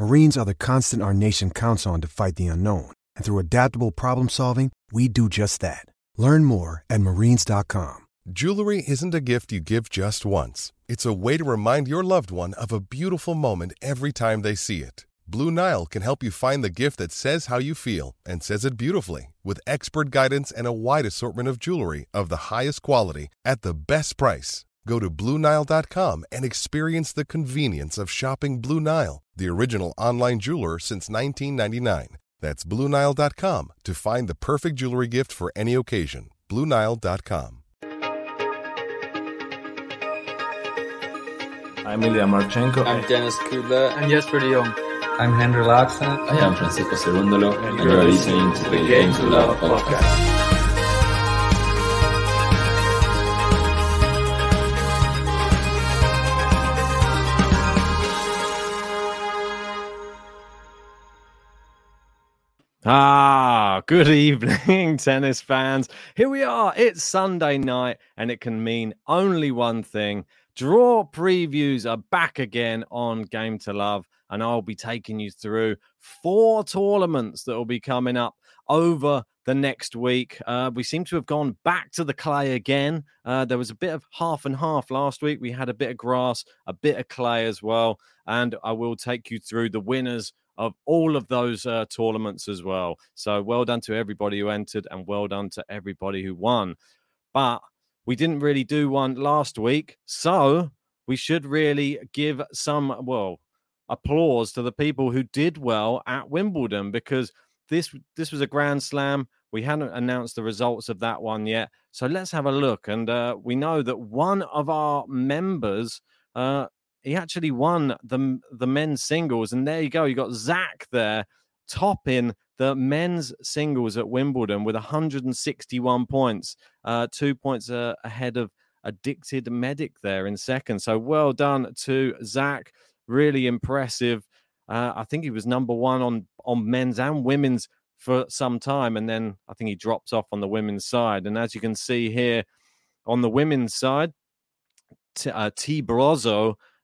Marines are the constant our nation counts on to fight the unknown. And through adaptable problem solving, we do just that. Learn more at marines.com. Jewelry isn't a gift you give just once, it's a way to remind your loved one of a beautiful moment every time they see it. Blue Nile can help you find the gift that says how you feel and says it beautifully with expert guidance and a wide assortment of jewelry of the highest quality at the best price. Go to BlueNile.com and experience the convenience of shopping Blue Nile, the original online jeweler since 1999. That's BlueNile.com to find the perfect jewelry gift for any occasion. BlueNile.com. I'm Ilya Marchenko. I'm Dennis Kudla. I'm Jesper de Jong. I'm Henry Laakson. I am Francisco Cerundolo, and you are listening to the Game to Love podcast. Ah, good evening, tennis fans. Here we are. It's Sunday night, and it can mean only one thing. Draw previews are back again on Game to Love, and I'll be taking you through four tournaments that will be coming up over the next week. Uh, we seem to have gone back to the clay again. Uh, there was a bit of half and half last week. We had a bit of grass, a bit of clay as well, and I will take you through the winners of all of those uh, tournaments as well. So well done to everybody who entered and well done to everybody who won. But we didn't really do one last week. So we should really give some, well, applause to the people who did well at Wimbledon because this this was a grand slam. We hadn't announced the results of that one yet. So let's have a look. And uh, we know that one of our members uh, he actually won the the men's singles, and there you go. You got Zach there topping the men's singles at Wimbledon with 161 points, uh, two points uh, ahead of Addicted Medic there in second. So well done to Zach. Really impressive. Uh, I think he was number one on on men's and women's for some time, and then I think he drops off on the women's side. And as you can see here on the women's side, T, uh, T.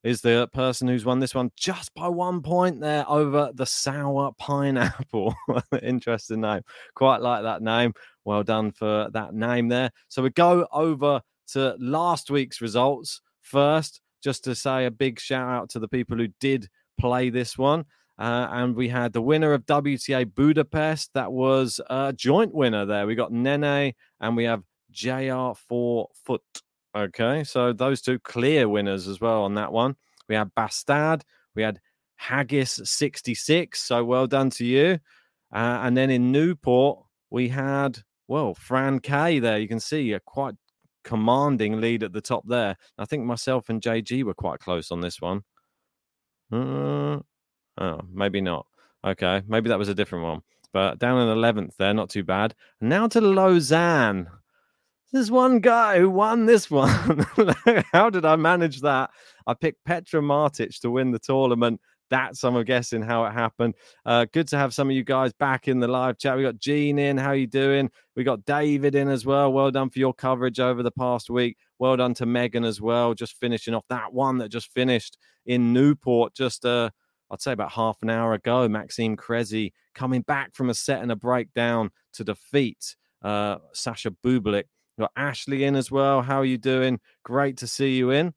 is the person who's won this one just by one point there over the sour pineapple. Interesting name. Quite like that name. Well done for that name there. So we go over to last week's results first, just to say a big shout out to the people who did play this one. Uh, and we had the winner of WTA Budapest. That was a joint winner there. We got Nene and we have JR4 Foot. Okay, so those two clear winners as well on that one. We had Bastard, we had Haggis 66. So well done to you. Uh, and then in Newport, we had, well, Fran K there. You can see a quite commanding lead at the top there. I think myself and JG were quite close on this one. Uh, oh, maybe not. Okay, maybe that was a different one. But down in 11th there, not too bad. Now to Lausanne. There's one guy who won this one. How did I manage that? I picked Petra Martic to win the tournament. That's I'm guessing how it happened. Uh, good to have some of you guys back in the live chat. We got Gene in. How you doing? We got David in as well. Well done for your coverage over the past week. Well done to Megan as well. Just finishing off that one that just finished in Newport. Just uh, I'd say about half an hour ago. Maxime Cressy coming back from a set and a breakdown to defeat uh, Sasha Bublik got Ashley in as well. How are you doing? Great to see you in.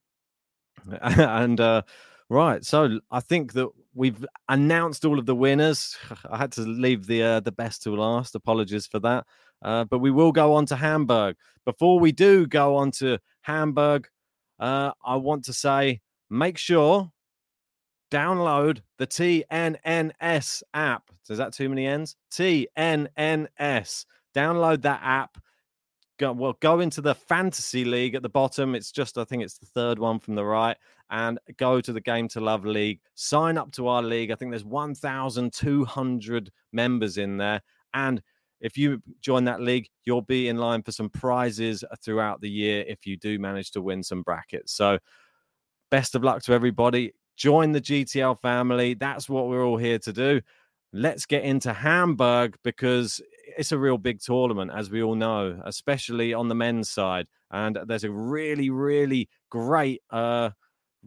and uh, right, so I think that we've announced all of the winners. I had to leave the uh, the best to last. Apologies for that. Uh, but we will go on to Hamburg. Before we do go on to Hamburg, uh, I want to say make sure download the TNNS app. Is that too many N's? TNNS. Download that app. Go, well, go into the fantasy league at the bottom. It's just, I think it's the third one from the right, and go to the Game to Love League. Sign up to our league. I think there's 1,200 members in there. And if you join that league, you'll be in line for some prizes throughout the year if you do manage to win some brackets. So, best of luck to everybody. Join the GTL family. That's what we're all here to do. Let's get into Hamburg because it's a real big tournament, as we all know, especially on the men's side. And there's a really, really great, uh,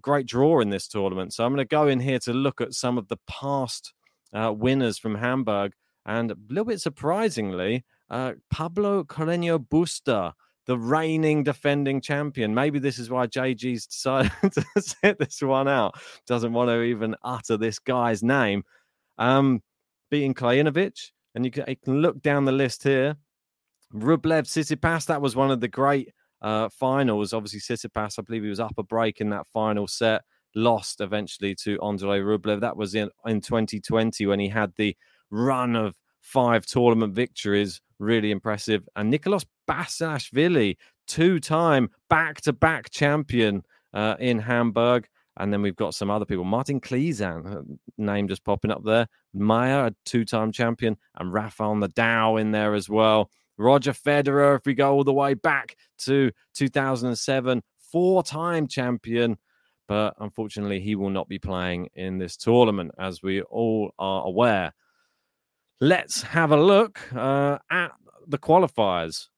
great draw in this tournament. So I'm going to go in here to look at some of the past uh, winners from Hamburg. And a little bit surprisingly, uh, Pablo Carreño Busta, the reigning defending champion. Maybe this is why JG's decided to set this one out. Doesn't want to even utter this guy's name. Um, beating Krajinovic, and you can, you can look down the list here. Rublev Tsitsipas, that was one of the great uh, finals. Obviously, Tsitsipas, I believe he was up a break in that final set, lost eventually to Andrei Rublev. That was in, in 2020 when he had the run of five tournament victories. Really impressive. And Nicolas Basilashvili, two time back to back champion uh, in Hamburg. And then we've got some other people. Martin Klizan, uh, name just popping up there. Mayer, a two time champion, and Rafael Nadal in there as well. Roger Federer, if we go all the way back to 2007, four time champion. But unfortunately, he will not be playing in this tournament, as we all are aware. Let's have a look uh, at the qualifiers.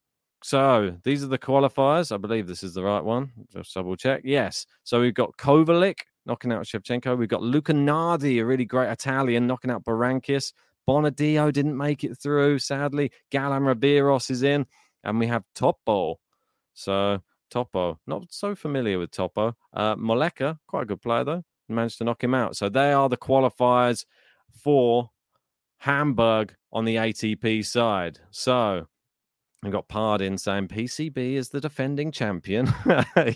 So these are the qualifiers. I believe this is the right one. Just double check. Yes. So we've got Kovalik knocking out Shevchenko. We've got Luca Nardi, a really great Italian, knocking out Berankis. Bonadio didn't make it through, sadly. Galan Riveros is in. And we have Topo. So Topo, not so familiar with Topo. Uh, Moleka, quite a good player though, managed to knock him out. So they are the qualifiers for Hamburg on the ATP side. So I got Pardin saying PCB is the defending champion.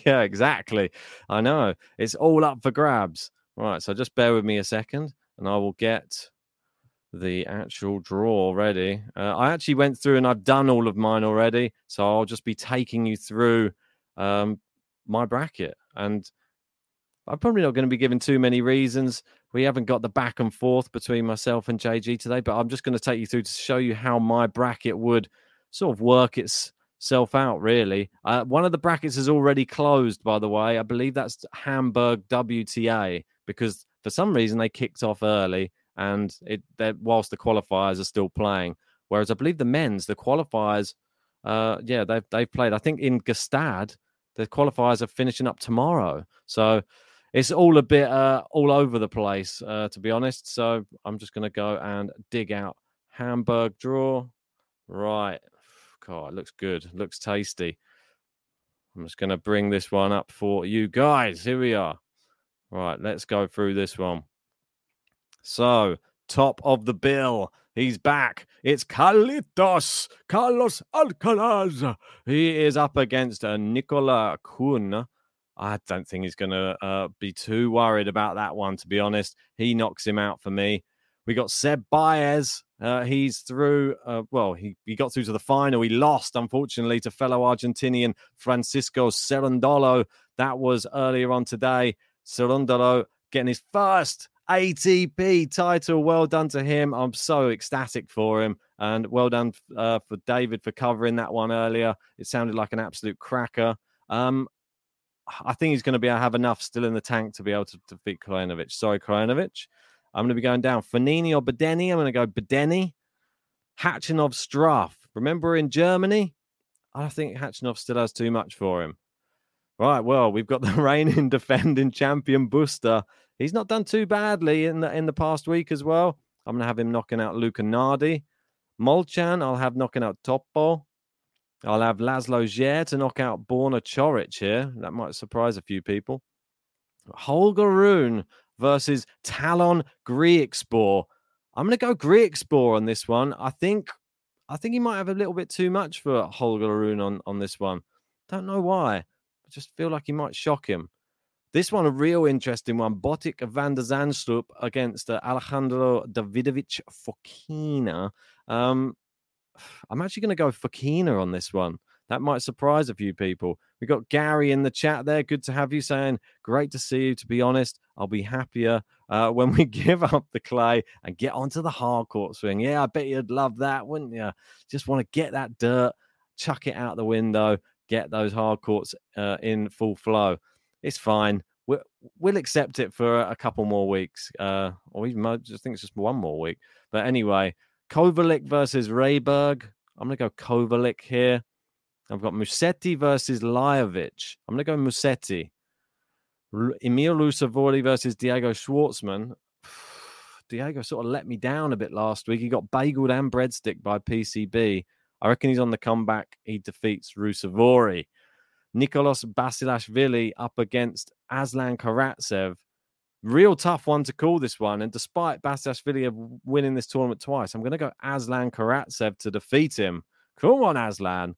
yeah, exactly. I know. It's all up for grabs. Right. So just bear with me a second and I will get the actual draw ready. Uh, I actually went through and I've done all of mine already. So I'll just be taking you through um, my bracket. And I'm probably not going to be giving too many reasons. We haven't got the back and forth between myself and JG today, but I'm just going to take you through to show you how my bracket would sort of work itself out, really. Uh, one of the brackets is already closed, by the way. I believe that's Hamburg WTA because for some reason they kicked off early and it whilst the qualifiers are still playing. Whereas I believe the men's, the qualifiers, uh, yeah, they've they've played. I think in Gstaad, the qualifiers are finishing up tomorrow. So it's all a bit uh, all over the place, uh, to be honest. So I'm just going to go and dig out Hamburg draw. Right. God, it looks good. looks tasty. I'm just going to bring this one up for you guys. Here we are. Right, let's go through this one. So, top of the bill. He's back. It's Carlitos, Carlos Alcaraz. He is up against uh, Nicola Kuhn. I don't think he's going to uh, be too worried about that one, to be honest. He knocks him out for me. We got Seb Baez. Uh, he's through. Uh, well, he, he got through to the final. He lost, unfortunately, to fellow Argentinian Francisco Cerundolo. That was earlier on today. Cerundolo getting his first ATP title. Well done to him. I'm so ecstatic for him. And well done uh, for David for covering that one earlier. It sounded like an absolute cracker. Um, I think he's going to be have enough still in the tank to be able to defeat Krajinovic. Sorry, Krajinovic. I'm going to be going down Fognini or Bedene. I'm going to go Bedene. Khachanov Struff. Remember in Germany? I think Khachanov still has too much for him. Right, well, we've got the reigning defending champion Busta. He's not done too badly in the in the past week as well. I'm gonna have him knocking out Luca Nardi. Molchan, I'll have knocking out Topo. I'll have Laslo Djere to knock out Borna Coric here. That might surprise a few people. Holger Rune versus Tallon Griekspoor. I'm going to go Griekspoor on this one. I think I think he might have a little bit too much for Holger Rune on, on this one. Don't know why. I just feel like he might shock him. This one, a real interesting one. Botic van der Zandschulp against uh, Alejandro Davidovich Fokina. Um, I'm actually going to go Fokina on this one. That might surprise a few people. We got Gary in the chat there. Good to have you saying, great to see you. To be honest, I'll be happier uh, when we give up the clay and get onto the hard court swing. Yeah, I bet you'd love that, wouldn't you? Just want to get that dirt, chuck it out the window, get those hard courts uh, in full flow. It's fine. We'll, we'll accept it for a couple more weeks, uh, or even I just think it's just one more week. But anyway, Kovalik versus Rayberg. I'm going to go Kovalik here. I've got Musetti versus Lajovic. I'm going to go Musetti. Emil Ruusuvuori versus Diego Schwartzman. Diego sort of let me down a bit last week. He got bageled and breadstick by PCB. I reckon he's on the comeback. He defeats Ruusuvuori. Nicolas Basilashvili up against Aslan Karatsev. Real tough one to call this one. And despite Basilashvili winning this tournament twice, I'm going to go Aslan Karatsev to defeat him. Come on, Aslan.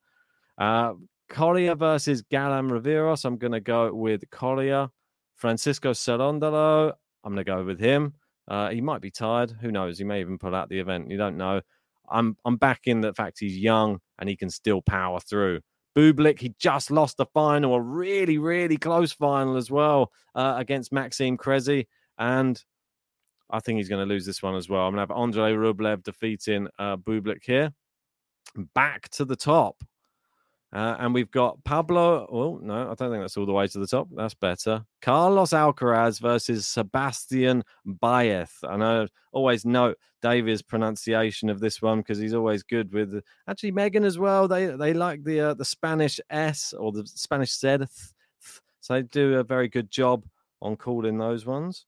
Uh, Coria versus Galan Riveros. I'm going to go with Coria. Francisco Cerundolo. I'm going to go with him. Uh, he might be tired. Who knows? He may even pull out the event. You don't know. I'm I'm back in the fact he's young and he can still power through. Bublik, he just lost the final, a really, really close final as well uh, against Maxime Cressy. And I think he's going to lose this one as well. I'm going to have Andre Rublev defeating uh, Bublik here. Back to the top. Uh, and we've got Pablo. Oh, no, I don't think that's all the way to the top. That's better. Carlos Alcaraz versus Sebastian Baez. And I always note David's pronunciation of this one because he's always good with actually Megan as well. They they like the uh, the Spanish S or the Spanish Z. So they do a very good job on calling those ones.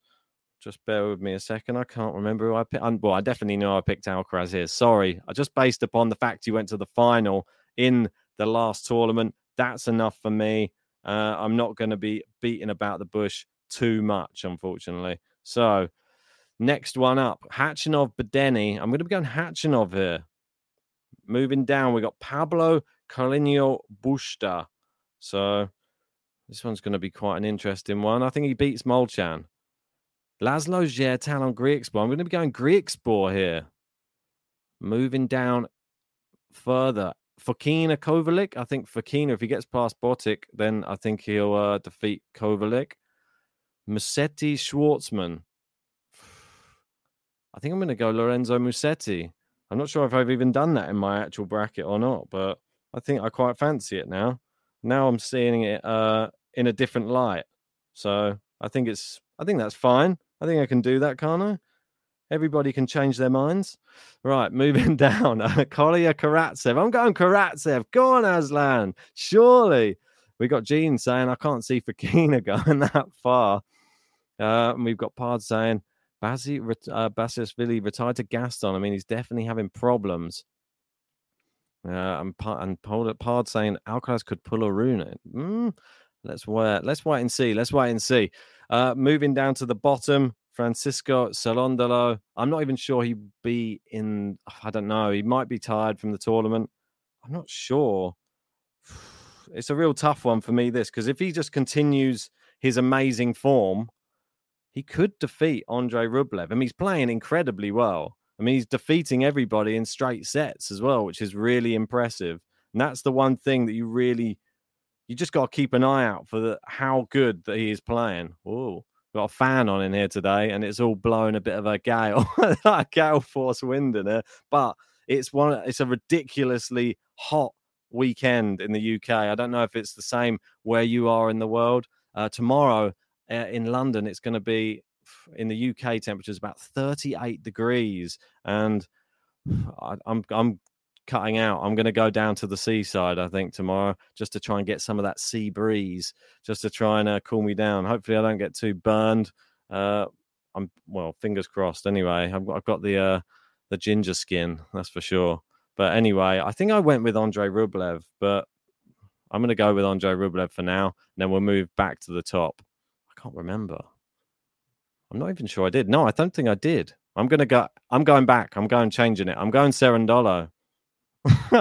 Just bear with me a second. I can't remember who I picked. Well, I definitely know I picked Alcaraz here. Sorry. I just based upon the fact he went to the final in the last tournament. That's enough for me. Uh, I'm not going to be beating about the bush too much, unfortunately. So, next one up, Khachanov Bedene. I'm going to be going Khachanov here. Moving down, we got Pablo Carreño Busta. So, this one's going to be quite an interesting one. I think he beats Molchan. Laslo Djere on Griekspoor. I'm going to be going Griekspoor here. Moving down further, Fokina Kovalik. I think Fokina, if he gets past Botic, then I think he'll uh, defeat Kovalik. Musetti Schwartzman. I think I'm going to go Lorenzo Musetti. I'm not sure if I've even done that in my actual bracket or not, but I think I quite fancy it now. Now I'm seeing it uh, in a different light. So I think it's, I think that's fine. I think I can do that, can't I? Everybody can change their minds. Right, moving down. Kolia Karatsev. I'm going Karatsev. Go on, Aslan. Surely. We got Gene saying, I can't see Fakina going that far. Uh, and we've got Pard saying, Basi, uh, Basilashvili retired to Gaston. I mean, he's definitely having problems. Uh, and, and Pard saying Alcaraz could pull a rune. Mm, let's wait. Let's wait and see. Let's wait and see. Uh, moving down to the bottom, Francisco Cerundolo. I'm not even sure he'd be in. I don't know. He might be tired from the tournament. I'm not sure. It's a real tough one for me, this, because if he just continues his amazing form, he could defeat Andre Rublev. I mean, he's playing incredibly well. I mean, he's defeating everybody in straight sets as well, which is really impressive. And that's the one thing that you really, you just got to keep an eye out for the, how good that he is playing. Oh, got a fan on in here today, and it's all blowing a bit of a gale, a gale force wind in it. But it's one. It's a ridiculously hot weekend in the UK. I don't know if it's the same where you are in the world. Uh, tomorrow uh, in London, it's going to be in the UK temperatures about 38 degrees, and I, I'm I'm cutting out. I'm going to go down to the seaside, I think, tomorrow just to try and get some of that sea breeze, just to try and uh, cool me down. Hopefully, I don't get too burned. Uh, I'm well, fingers crossed. Anyway, I've got, I've got the uh, the ginger skin, that's for sure. But anyway, I think I went with Andre Rublev, but I'm going to go with Andre Rublev for now. And then we'll move back to the top. I can't remember. I'm not even sure I did. No, I don't think I did. I'm going to go. I'm going back. I'm going changing it. I'm going Cerundolo.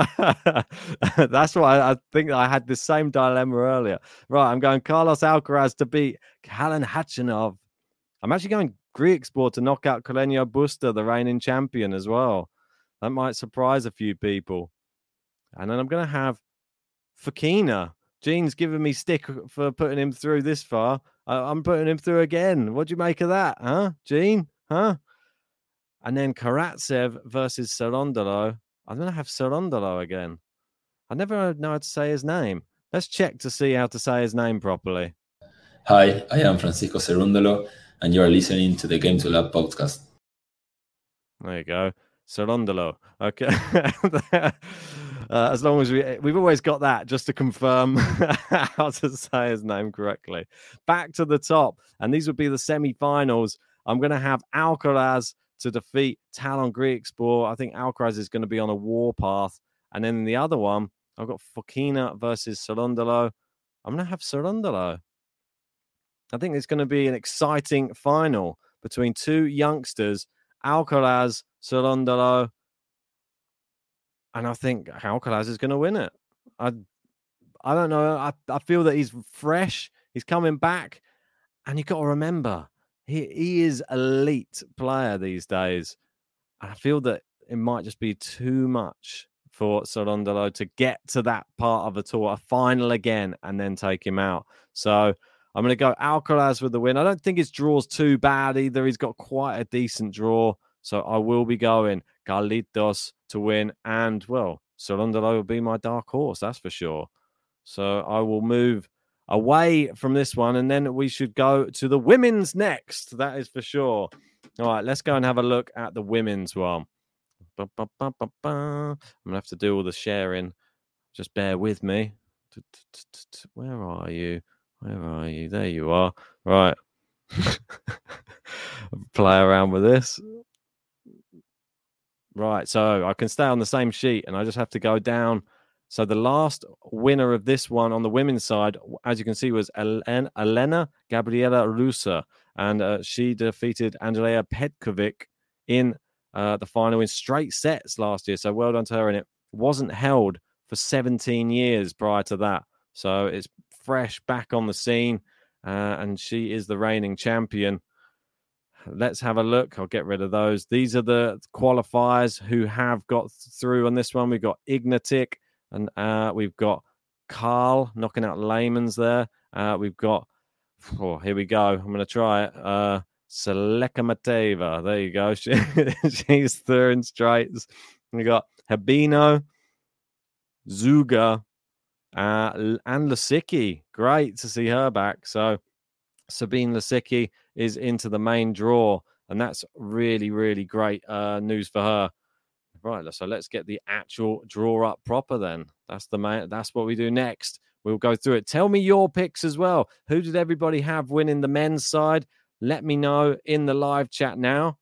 That's why I think I had the same dilemma earlier. Right, I'm going Carlos Alcaraz to beat Khalid Khachanov. I'm actually going Griekspoor to knock out Carreño Busta, the reigning champion, as well. That might surprise a few people. And then I'm going to have Fakina. Gene's giving me stick for putting him through this far. I'm putting him through again. What do you make of that, huh, Gene? Huh? And then Karatsev versus Cerundolo. I'm going to have Cerundolo again. I never know how to say his name. Let's check to see how to say his name properly. Hi, I am Francisco Cerundolo, and you are listening to the Game to Lab podcast. There you go. Cerundolo. Okay. uh, as long as we we've always got that just to confirm how to say his name correctly. Back to the top, and these would be the semi-finals. I'm going to have Alcaraz to defeat Tallon Griekspoor. I think Alcaraz is going to be on a war path. And then the other one, I've got Fokina versus Cerundolo. I'm going to have Cerundolo. I think it's going to be an exciting final between two youngsters, Alcaraz, Cerundolo. And I think Alcaraz is going to win it. I I don't know. I, I feel that he's fresh. He's coming back. And you've got to remember, he, he is elite player these days. I feel that it might just be too much for Cerundolo to get to that part of the tour, a final again, and then take him out. So I'm going to go Alcaraz with the win. I don't think his draw's too bad either. He's got quite a decent draw. So I will be going Carlitos to win. And, well, Cerundolo will be my dark horse, that's for sure. So I will move away from this one, and then we should go to the women's next. That is for sure. All right, let's go and have a look at the women's one. I'm gonna have to do all the sharing. Just bear with me. Where are you? Where are you? There you are. Right. Play around with this. Right, so I can stay on the same sheet and I just have to go down so the last winner of this one on the women's side, as you can see, was Elena Gabriela Ruse, and uh, she defeated Andrea Petkovic in uh, the final in straight sets last year. So well done to her, and it wasn't held for 17 years prior to that. So it's fresh back on the scene, uh, and she is the reigning champion. Let's have a look. I'll get rid of those. These are the qualifiers who have got through on this one. We've got Ignatic, and uh, we've got Carl knocking out Layman's there. Uh, we've got, oh, here we go. I'm going to try it. Uh, Selekhmeteva. There you go. She, she's third in straights. We got Hibino, Zuger, uh, and Lisicki. Great to see her back. So Sabine Lisicki is into the main draw, and that's really, really great uh, news for her. Right, so let's get the actual draw up proper then. That's the main, that's what we do next. We'll go through it. Tell me your picks as well. Who did everybody have winning the men's side? Let me know in the live chat now.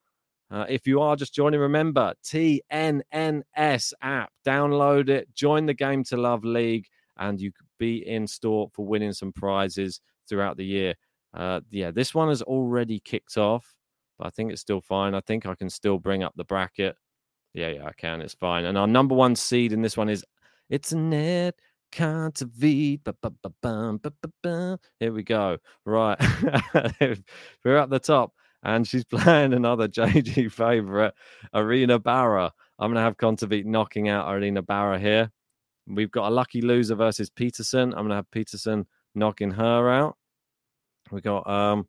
Uh, if you are just joining, remember TNNS app. Download it, join the Game to Love League, and you could be in store for winning some prizes throughout the year. Uh, yeah, this one has already kicked off, but I think it's still fine. I think I can still bring up the bracket. Yeah, yeah, I can. It's fine. And our number one seed in this one is it's Anett Kontaveit. Here we go. Right. We're at the top. And she's playing another JG favorite, Irina Bara. I'm going to have Kontaveit knocking out Irina Bara here. We've got a lucky loser versus Peterson. I'm going to have Peterson knocking her out. We got um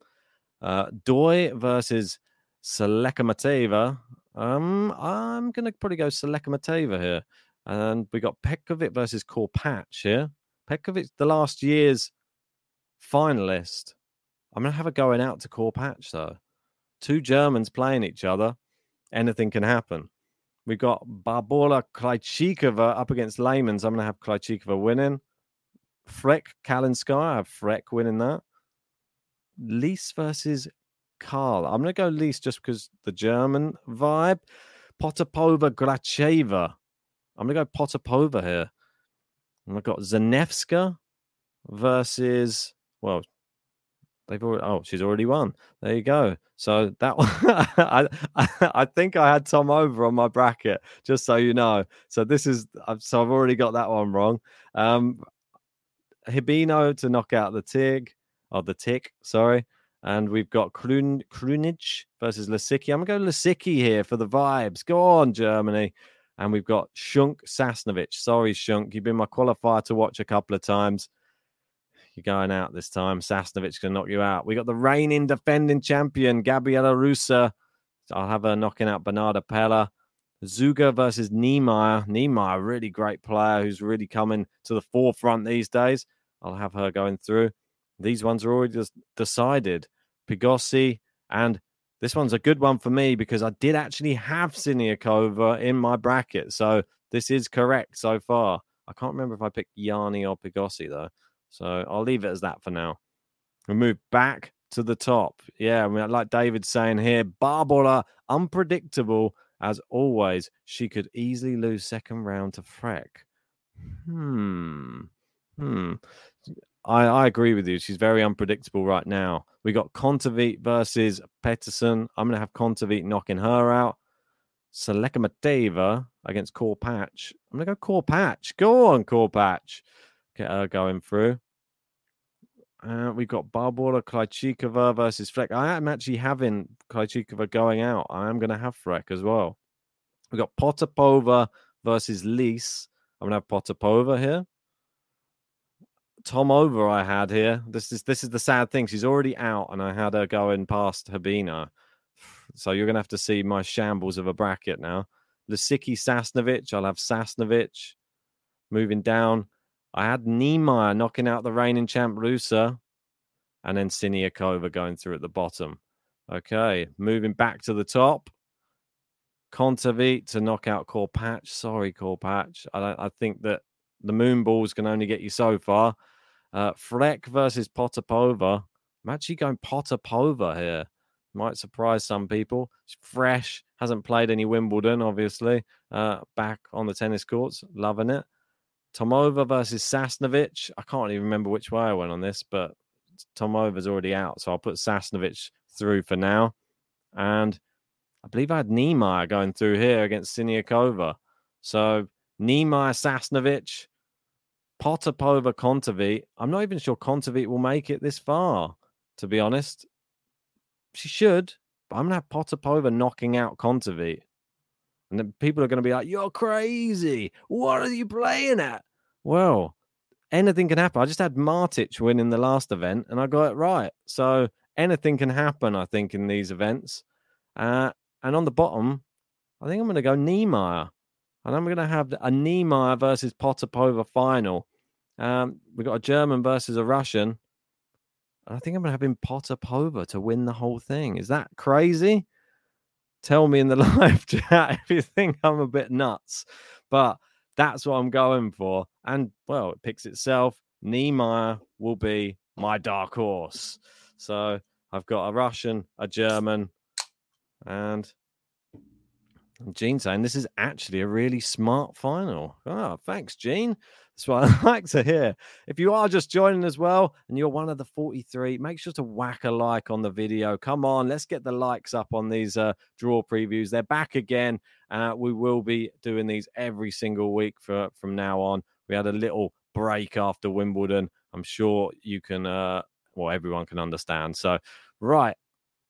uh Doi versus Selekhmeteva. Um, I'm going to probably go Selekhmeteva here. And we got Petkovic versus Korpatsch here. Petkovic, the last year's finalist. I'm going to have a going out to Korpatsch, though. Two Germans playing each other. Anything can happen. We've got Barbora Krejcikova up against Laymans. I'm going to have Krejcikova winning. Freck Kalinskaya. I have Freck winning that. Lis versus I'm going to go least just because the German vibe. Potapova Gracheva. I'm going to go Potapova here. And I've got Zanevska versus, well, They've already. Oh, she's already won. There you go. So that one, I, I think I had Tomova on my bracket, just so you know. So this is. So I've already got that one wrong. Um, Hibino to knock out the Tig, or the Tick. Sorry. And we've got Krun, Krunic versus Lisicki. I'm going to go Lisicki here for the vibes. Go on, Germany. And we've got Schunk Sasnovich. Sorry, Schunk. You've been my qualifier to watch a couple of times. You're going out this time. Sasnovich can knock you out. We got the reigning defending champion, Gabriela Ruse. I'll have her knocking out Bernarda Pella. Zuger versus Niemeier. Niemeier, really great player who's really coming to the forefront these days. I'll have her going through. These ones are already decided. Pigossi, and this one's a good one for me because I did actually have Siniakova in my bracket. So this is correct so far. I can't remember if I picked Yanni or Pigossi though. So I'll leave it as that for now. We move back to the top. Yeah, I mean, like David's saying here, Barbara, unpredictable as always. She could easily lose second round to Freck. Hmm. Hmm. I, I agree with you. She's very unpredictable right now. We got Kontaveit versus Peterson. I'm going to have Kontaveit knocking her out. Selekhmeteva against Korpatsch. I'm going to go Korpatsch. Go on, Korpatsch. Get her going through. Uh, we've got Barbara Krejcikova versus Freck. I am actually having Krejcikova going out. I am going to have Freck as well. We've got Potapova versus Lees. I'm going to have Potapova here. Tomova I had here. This is this is the sad thing. She's already out, and I had her going past Habina. So you're gonna have to see my shambles of a bracket now. Lisicki Sasnovich. I'll have Sasnovich. Moving down. I had Niemeier knocking out the reigning champ Ruse. And then Siniakova going through at the bottom. Okay. Moving back to the top. Kontaveit to knock out Korpatsch. Sorry, Korpatsch. I, I think that the moon balls can only get you so far. Uh, Freck versus Potapova. I'm actually going Potapova here. Might surprise some people. She's fresh, hasn't played any Wimbledon, obviously. Uh, back on the tennis courts, loving it. Tomova versus Sasnovich. I can't even remember which way I went on this, but Tomova's already out, so I'll put Sasnovich through for now. And I believe I had Niemeier going through here against Siniakova. So Niemeier, Sasnovich, Potapova Kontaveit. I'm not even sure Kontaveit will make it this far, to be honest. She should, but I'm going to have Potapova knocking out Kontaveit. And then people are going to be like, you're crazy. What are you playing at? Well, anything can happen. I just had Martic win in the last event and I got it right. So anything can happen, I think, in these events. Uh, and on the bottom, I think I'm going to go Niemeier. And I'm going to have a Niemeier versus Potapova final. Um, we've got a German versus a Russian. I think I'm going to have him Potapova to win the whole thing. Is that crazy? Tell me in the live chat if you think I'm a bit nuts. But that's what I'm going for. And well, it picks itself. Niemeier will be my dark horse. So I've got a Russian, a German, and Gene saying this is actually a really smart final. Oh, thanks, Gene. That's what I like to hear. If you are just joining as well and you're one of the 43, make sure to whack a like on the video. Come on, let's get the likes up on these uh, draw previews. They're back again. Uh, we will be doing these every single week for, from now on. We had a little break after Wimbledon. I'm sure you can, uh, well, everyone can understand. So, right,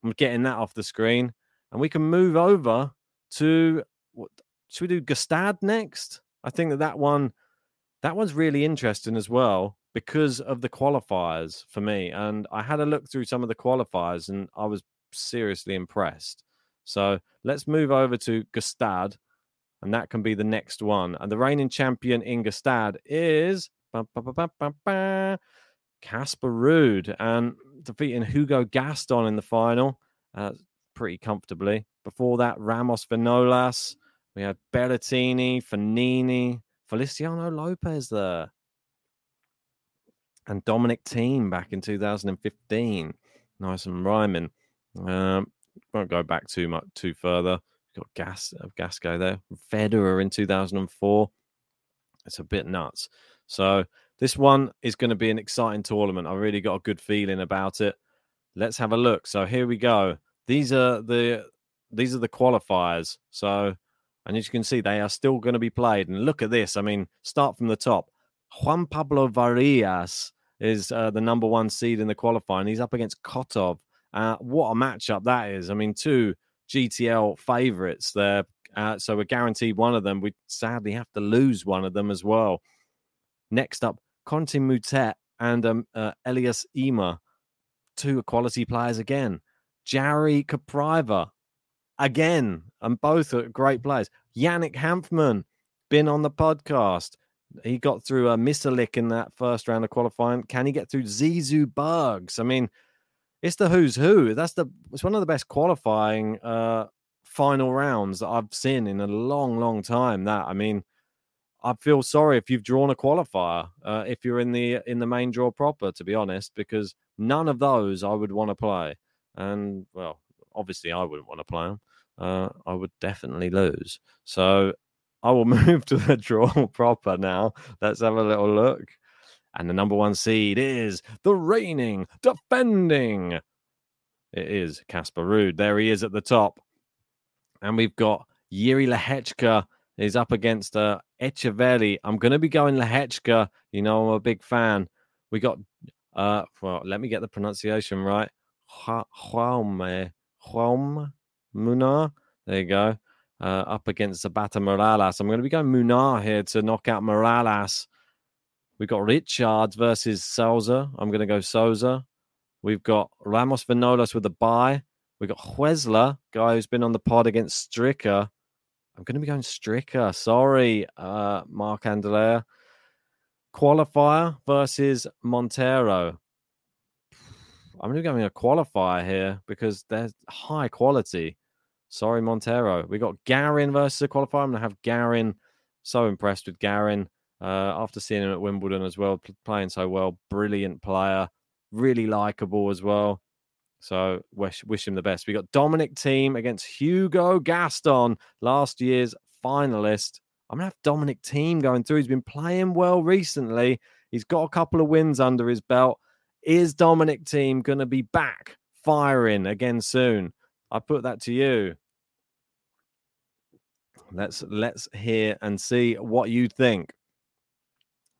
I'm getting that off the screen and we can move over to what should we do Gstaad next? I think that that one that one's really interesting as well because of the qualifiers for me. And I had a look through some of the qualifiers and I was seriously impressed. So let's move over to Gstaad, and that can be the next one. And the reigning champion in Gstaad is Casper Ruud and defeating Hugo Gaston in the final uh, pretty comfortably. Before that, Ramos Vinolas. We had Berrettini, Fognini, Feliciano Lopez there. And Dominic Thiem back in 2015. Nice and rhyming. Um, won't go back too much too further. We've got Gas of uh, Gasco there. Federer in 2004. It's a bit nuts. So this one is going to be an exciting tournament. I really got a good feeling about it. let's have a look. So here we go. These are the these are the qualifiers. So and as you can see, they are still going to be played. And look at this. I mean, start from the top. Juan Pablo Varillas is uh, the number one seed in the qualifying. He's up against Kotov. Uh, what a matchup that is. I mean, two GTL favorites there. Uh, so we're guaranteed one of them. We sadly have to lose one of them as well. Next up, Conti Mutet and um, uh, Elias Ymer, two quality players again. Jari Kapriva, again, and both are great players. Yannick Hanfmann, been on the podcast. He got through a Misalik in that first round of qualifying. Can he get through Zizou Bergs? I mean, it's the who's who. That's the it's one of the best qualifying uh final rounds that I've seen in a long, long time. That I mean, I feel sorry if you've drawn a qualifier, uh, if you're in the in the main draw proper, to be honest, because none of those I would want to play. And well, obviously I wouldn't want to play them. Uh, I would definitely lose. So I will move to the draw proper now. Let's have a little look. And the number one seed is the reigning, defending. It is Casper Ruud. There he is at the top. And we've got Yuri Lehechka is up against uh, Echeverri. I'm going to be going Lehechka. You know, I'm a big fan. We got, uh, well, let me get the pronunciation right. Jaume, Jaume Munar. There you go. Uh, up against Zapata Morales. I'm going to be going Munar here to knock out Morales. We've got Richards versus Souza. I'm going to go Souza. We've got Ramos Vinolas with a bye. We've got Huesler, guy who's been on the pod against Stricker. I'm going to be going Stricker. Sorry, uh, Marc-Andrea. Qualifier versus Montero. I'm going to be going a qualifier here because they're high quality. Sorry, Montero. We got Garin versus a qualifier. I'm going to have Garin. So impressed with Garin uh, after seeing him at Wimbledon as well, playing so well. Brilliant player, really likable as well. So wish wish him the best. We got Dominic Thiem against Hugo Gaston, last year's finalist. I'm gonna have Dominic Thiem going through. He's been playing well recently. He's got a couple of wins under his belt. Is Dominic Thiem gonna be back firing again soon? I put that to you. Let's let's hear and see what you think.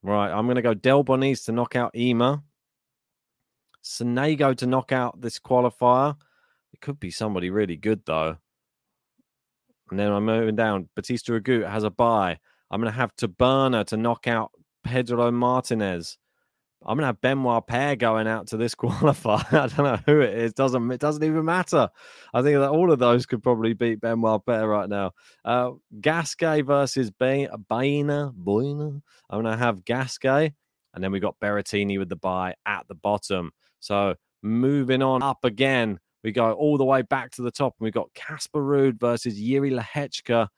Right, I'm gonna go Delbonis to knock out Ymer. Sonego to knock out this qualifier. It could be somebody really good though. And then I'm moving down. Bautista Agut has a bye. I'm going to have Taberner to knock out Pedro Martinez. I'm gonna have Benoit Paire going out to this qualifier. I don't know who it is. Doesn't it doesn't even matter. I think that all of those could probably beat Benoit Paire right now. Uh, Gasquet versus Baina Boina. I'm gonna have Gasquet, and then we got Berrettini with the bye at the bottom. So moving on up again, we go all the way back to the top, and we got Casper Ruud versus Yuri Lehechka.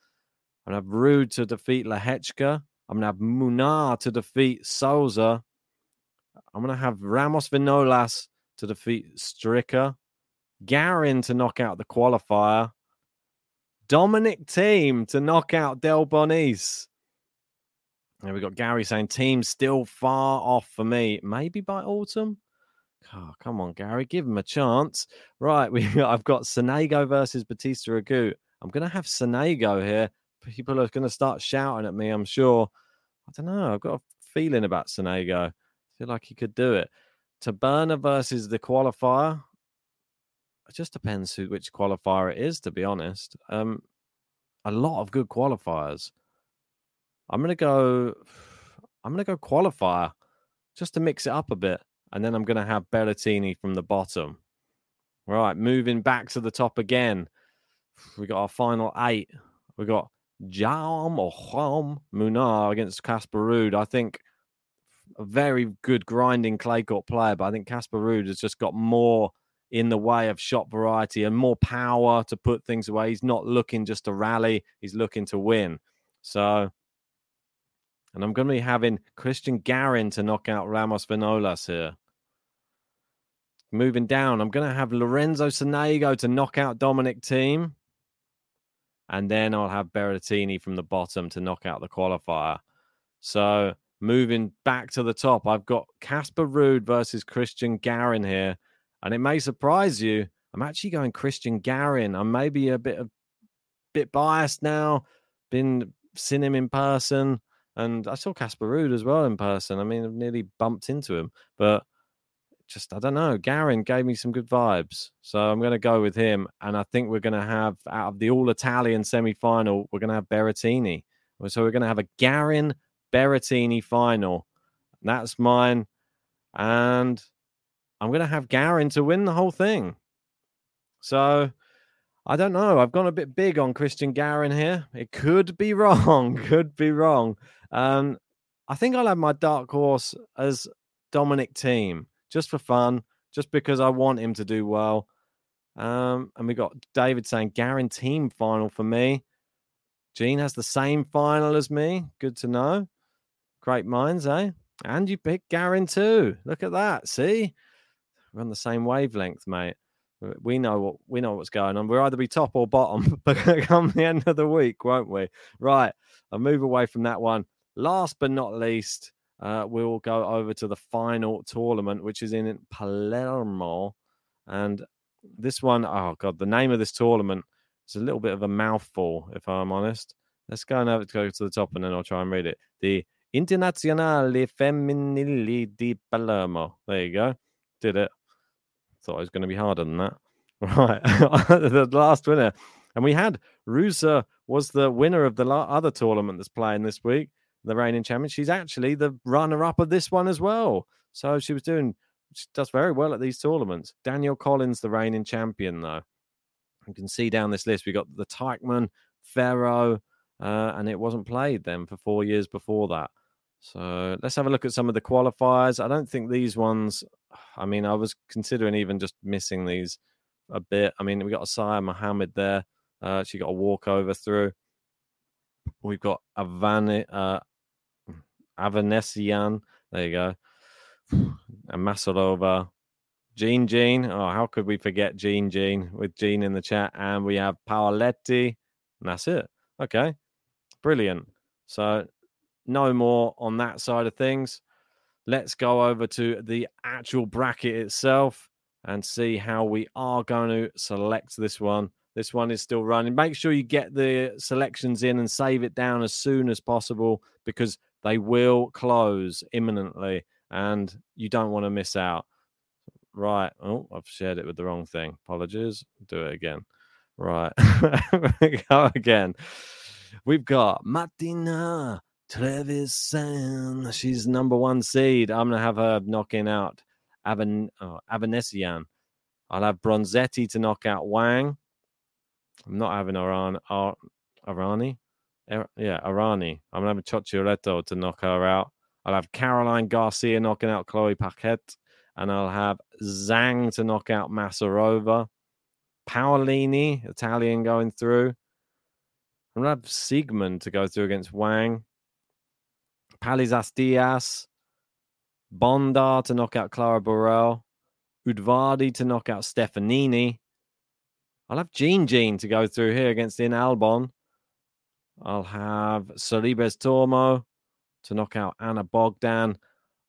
I'm gonna have Ruud to defeat Lehechka. I'm gonna have Munar to defeat Souza. I'm gonna have Ramos Vinolas to defeat Stricker. Garin to knock out the qualifier. Dominic Thiem to knock out Delbonis. And we got Gary saying team still far off for me. Maybe by autumn. Oh, come on, Gary, give him a chance. Right, we I've got Sonego versus Bautista Agut. I'm gonna have Sonego here. People are gonna start shouting at me, I'm sure. I don't know. I've got a feeling about Sonego. Feel like he could do it. Taberner versus the qualifier. It just depends who which qualifier it is, to be honest. Um, a lot of good qualifiers. I'm gonna go. I'm gonna go qualifier just to mix it up a bit and then I'm to have Berrettini from the bottom. Right, moving back to the top again. We got our final eight. We got Jam or Juan Munar against Casper Ruud. I think a very good grinding clay court player, but I think Casper Ruud has just got more in the way of shot variety and more power to put things away. He's not looking just to rally, he's looking to win. So, and I'm going to be having Christian Garin to knock out Ramos Vinolas here. Moving down, I'm going to have Lorenzo Sonego to knock out Dominic Thiem. And then I'll have Berrettini from the bottom to knock out the qualifier. So moving back to the top, I've got Casper Ruud versus Christian Garin here. And it may surprise you. I'm actually going Christian Garin. I'm maybe a bit of bit biased now. Been seen him in person, and I saw Casper Ruud as well in person. I mean, I've nearly bumped into him, but just I don't know. Garin gave me some good vibes, so I'm going to go with him. And I think we're going to have out of the all Italian semi final, we're going to have Berrettini. So we're going to have a Garin Berrettini final. That's mine, and I'm going to have Garin to win the whole thing. So I don't know. I've gone a bit big on Christian Garin here. It could be wrong. Could be wrong. Um, I think I'll have my dark horse as Dominic Thiem just for fun, just because I want him to do well. Um, and we got David saying Garin Team final for me. Gene has the same final as me. Good to know. Great minds, eh? And you picked Garin too. Look at that. See, we're on the same wavelength, mate. We know what we know what's going on. We'll either be top or bottom, come the end of the week, won't we? Right. I'll move away from that one. Last but not least, uh, we'll go over to the final tournament, which is in Palermo. And this one, oh God, the name of this tournament is a little bit of a mouthful, if I'm honest. Let's go and have it go to the top and then I'll try and read it. The Internazionali Femminili di Palermo. There you go. Did it. Thought it was going to be harder than that. Right. the last winner. And we had Ruse was the winner of the other tournament that's playing this week the reigning champion. She's actually the runner up of this one as well. So she was doing, she does very well at these tournaments. Danielle Collins, the reigning champion, though. You can see down this list, we got the Teichmann, Ferro, uh, and it wasn't played then for four years before that. So let's have a look at some of the qualifiers. I don't think these ones, I mean, I was considering even just missing these a bit. I mean, we got Asia Muhammad there. Uh, she got a walkover through. We've got Avani, uh, Avanesyan. There you go. And Masarova. Jeanjean. Oh, how could we forget Jeanjean with Jean in the chat? And we have Paoletti. And that's it. Okay. Brilliant. So no more on that side of things. Let's go over to the actual bracket itself and see how we are going to select this one. This one is still running. Make sure you get the selections in and save it down as soon as possible because they will close imminently, and you don't want to miss out. Right. Oh, I've shared it with the wrong thing. Apologies. Do it again. Right. Go again. We've got Martina Trevisan. She's number one seed. I'm to have her knocking out Avan, oh, Avanesyan. I'll have Bronzetti to knock out Wang. I'm not having Aran, Ar, Arani. Er, yeah, Arani. I'm gonna have Cocciaretto to knock her out. I'll have Caroline Garcia knocking out Chloe Paquette, and I'll have Zhang to knock out Masarova. Paolini, Italian, going through. I'm gonna have Siegemund to go through against Wang. Palizas Diaz. Bondar to knock out Clara Burel. Udvardy to knock out Stefanini. I'll have Jeanjean to go through here against In Albon. I'll have Sorribes Tormo to knock out Ana Bogdan.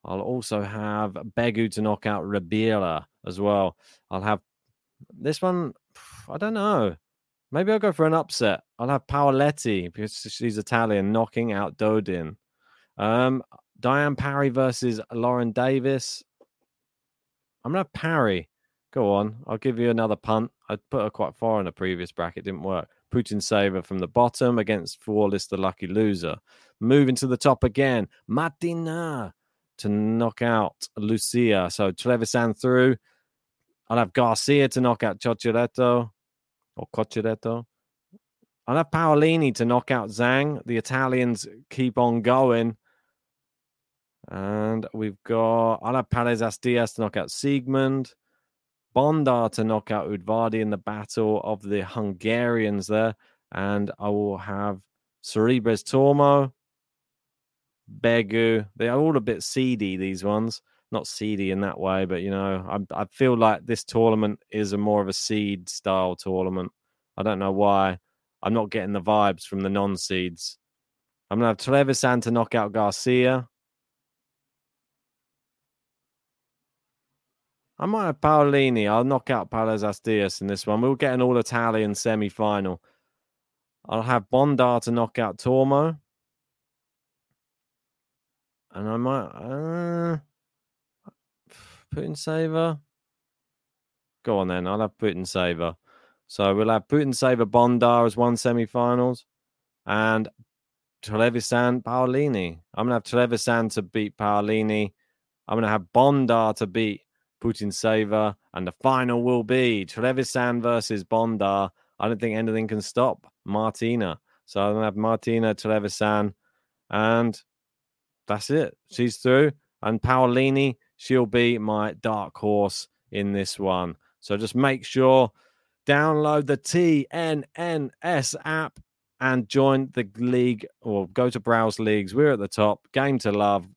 I'll also have Begu to knock out Ribiera as well. I'll have this one, I don't know. Maybe I'll go for an upset. I'll have Paoletti because she's Italian knocking out Dodin. Um, Diane Parry versus Lauren Davis. I'm gonna Parry. Go on, I'll give you another punt. I put her quite far in a previous bracket, didn't work. Putintseva from the bottom against Flawless, the lucky loser. Moving to the top again, Martina to knock out Lucia. So Trevisan through. I'll have Garcia to knock out Chochiretto or Cochiretto. I'll have Paolini to knock out Zhang. The Italians keep on going. And we've got I'll have to knock out Siegemund. Bondar to knock out Udvardy in the battle of the Hungarians there. And I will have Sorribes Tormo, Begu. They are all a bit seedy, these ones. Not seedy in that way, but you know, I, I feel like this tournament is a more of a seed style tournament. I don't know why. I'm not getting the vibes from the non seeds. I'm going to have Trevisan to knock out Garcia. I might have Paolini. I'll knock out Diaz in this one. We'll get an all Italian semi final. I'll have Bondar to knock out Tormo. And I might uh, Putintseva. Go on then. I'll have Putintseva. So we'll have Putintseva Bondar as one semi finals and Trevisan Paolini. I'm to have Trevisan to beat Paolini. I'm to have Bondar to beat Putintseva. And the final will be Trevisan versus Bondar. I don't think anything can stop Martina. So I'm to have Martina Trevisan. And that's it. She's through. And Paolini, she'll be my dark horse in this one. So just make sure download the TNNS app and join the league or go to browse leagues. We're at the top. Game to love,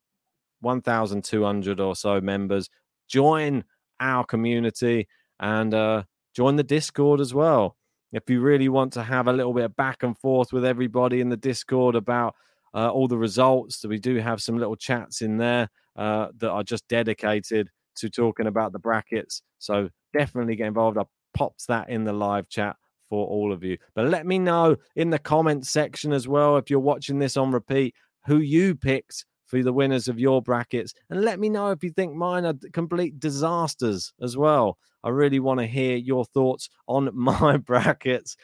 1,200 or so members. Join our community and uh, join the Discord as well. If you really want to have a little bit of back and forth with everybody in the Discord about uh, all the results, we do have some little chats in there uh, that are just dedicated to talking about the brackets. So definitely get involved. I pops that in the live chat for all of you. But let me know in the comments section as well if you're watching this on repeat who you picked for the winners of your brackets. And let me know if you think mine are complete disasters as well. I really want to hear your thoughts on my brackets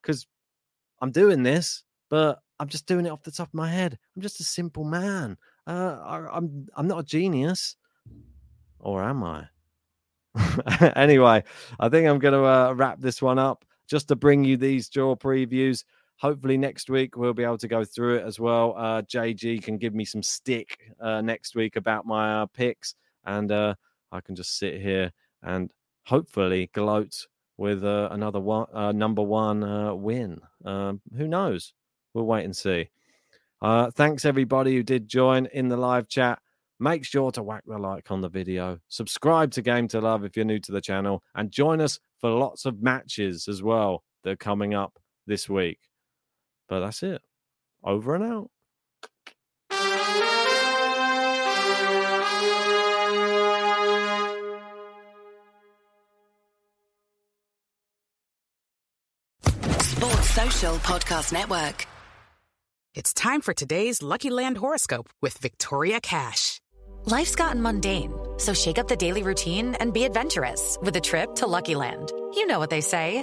because I'm doing this, but I'm just doing it off the top of my head. I'm just a simple man. Uh, I, I'm I'm not a genius, or am I? anyway, I think I'm going to uh, wrap this one up just to bring you these draw previews. Hopefully, next week we'll be able to go through it as well. Uh, JG can give me some stick uh, next week about my uh, picks, and uh, I can just sit here and hopefully gloat with uh, another one, uh, number one win. Um, who knows? We'll wait and see. thanks everybody who did join in the live chat. Make sure to whack the like on the video, subscribe to Game to Love if you're new to the channel, and join us for lots of matches as well that are coming up this week. But that's it. Over and out. Sports Social Podcast Network. It's time for today's Lucky Land horoscope with Victoria Cash. Life's gotten mundane, so shake up the daily routine and be adventurous with a trip to Lucky Land. You know what they say.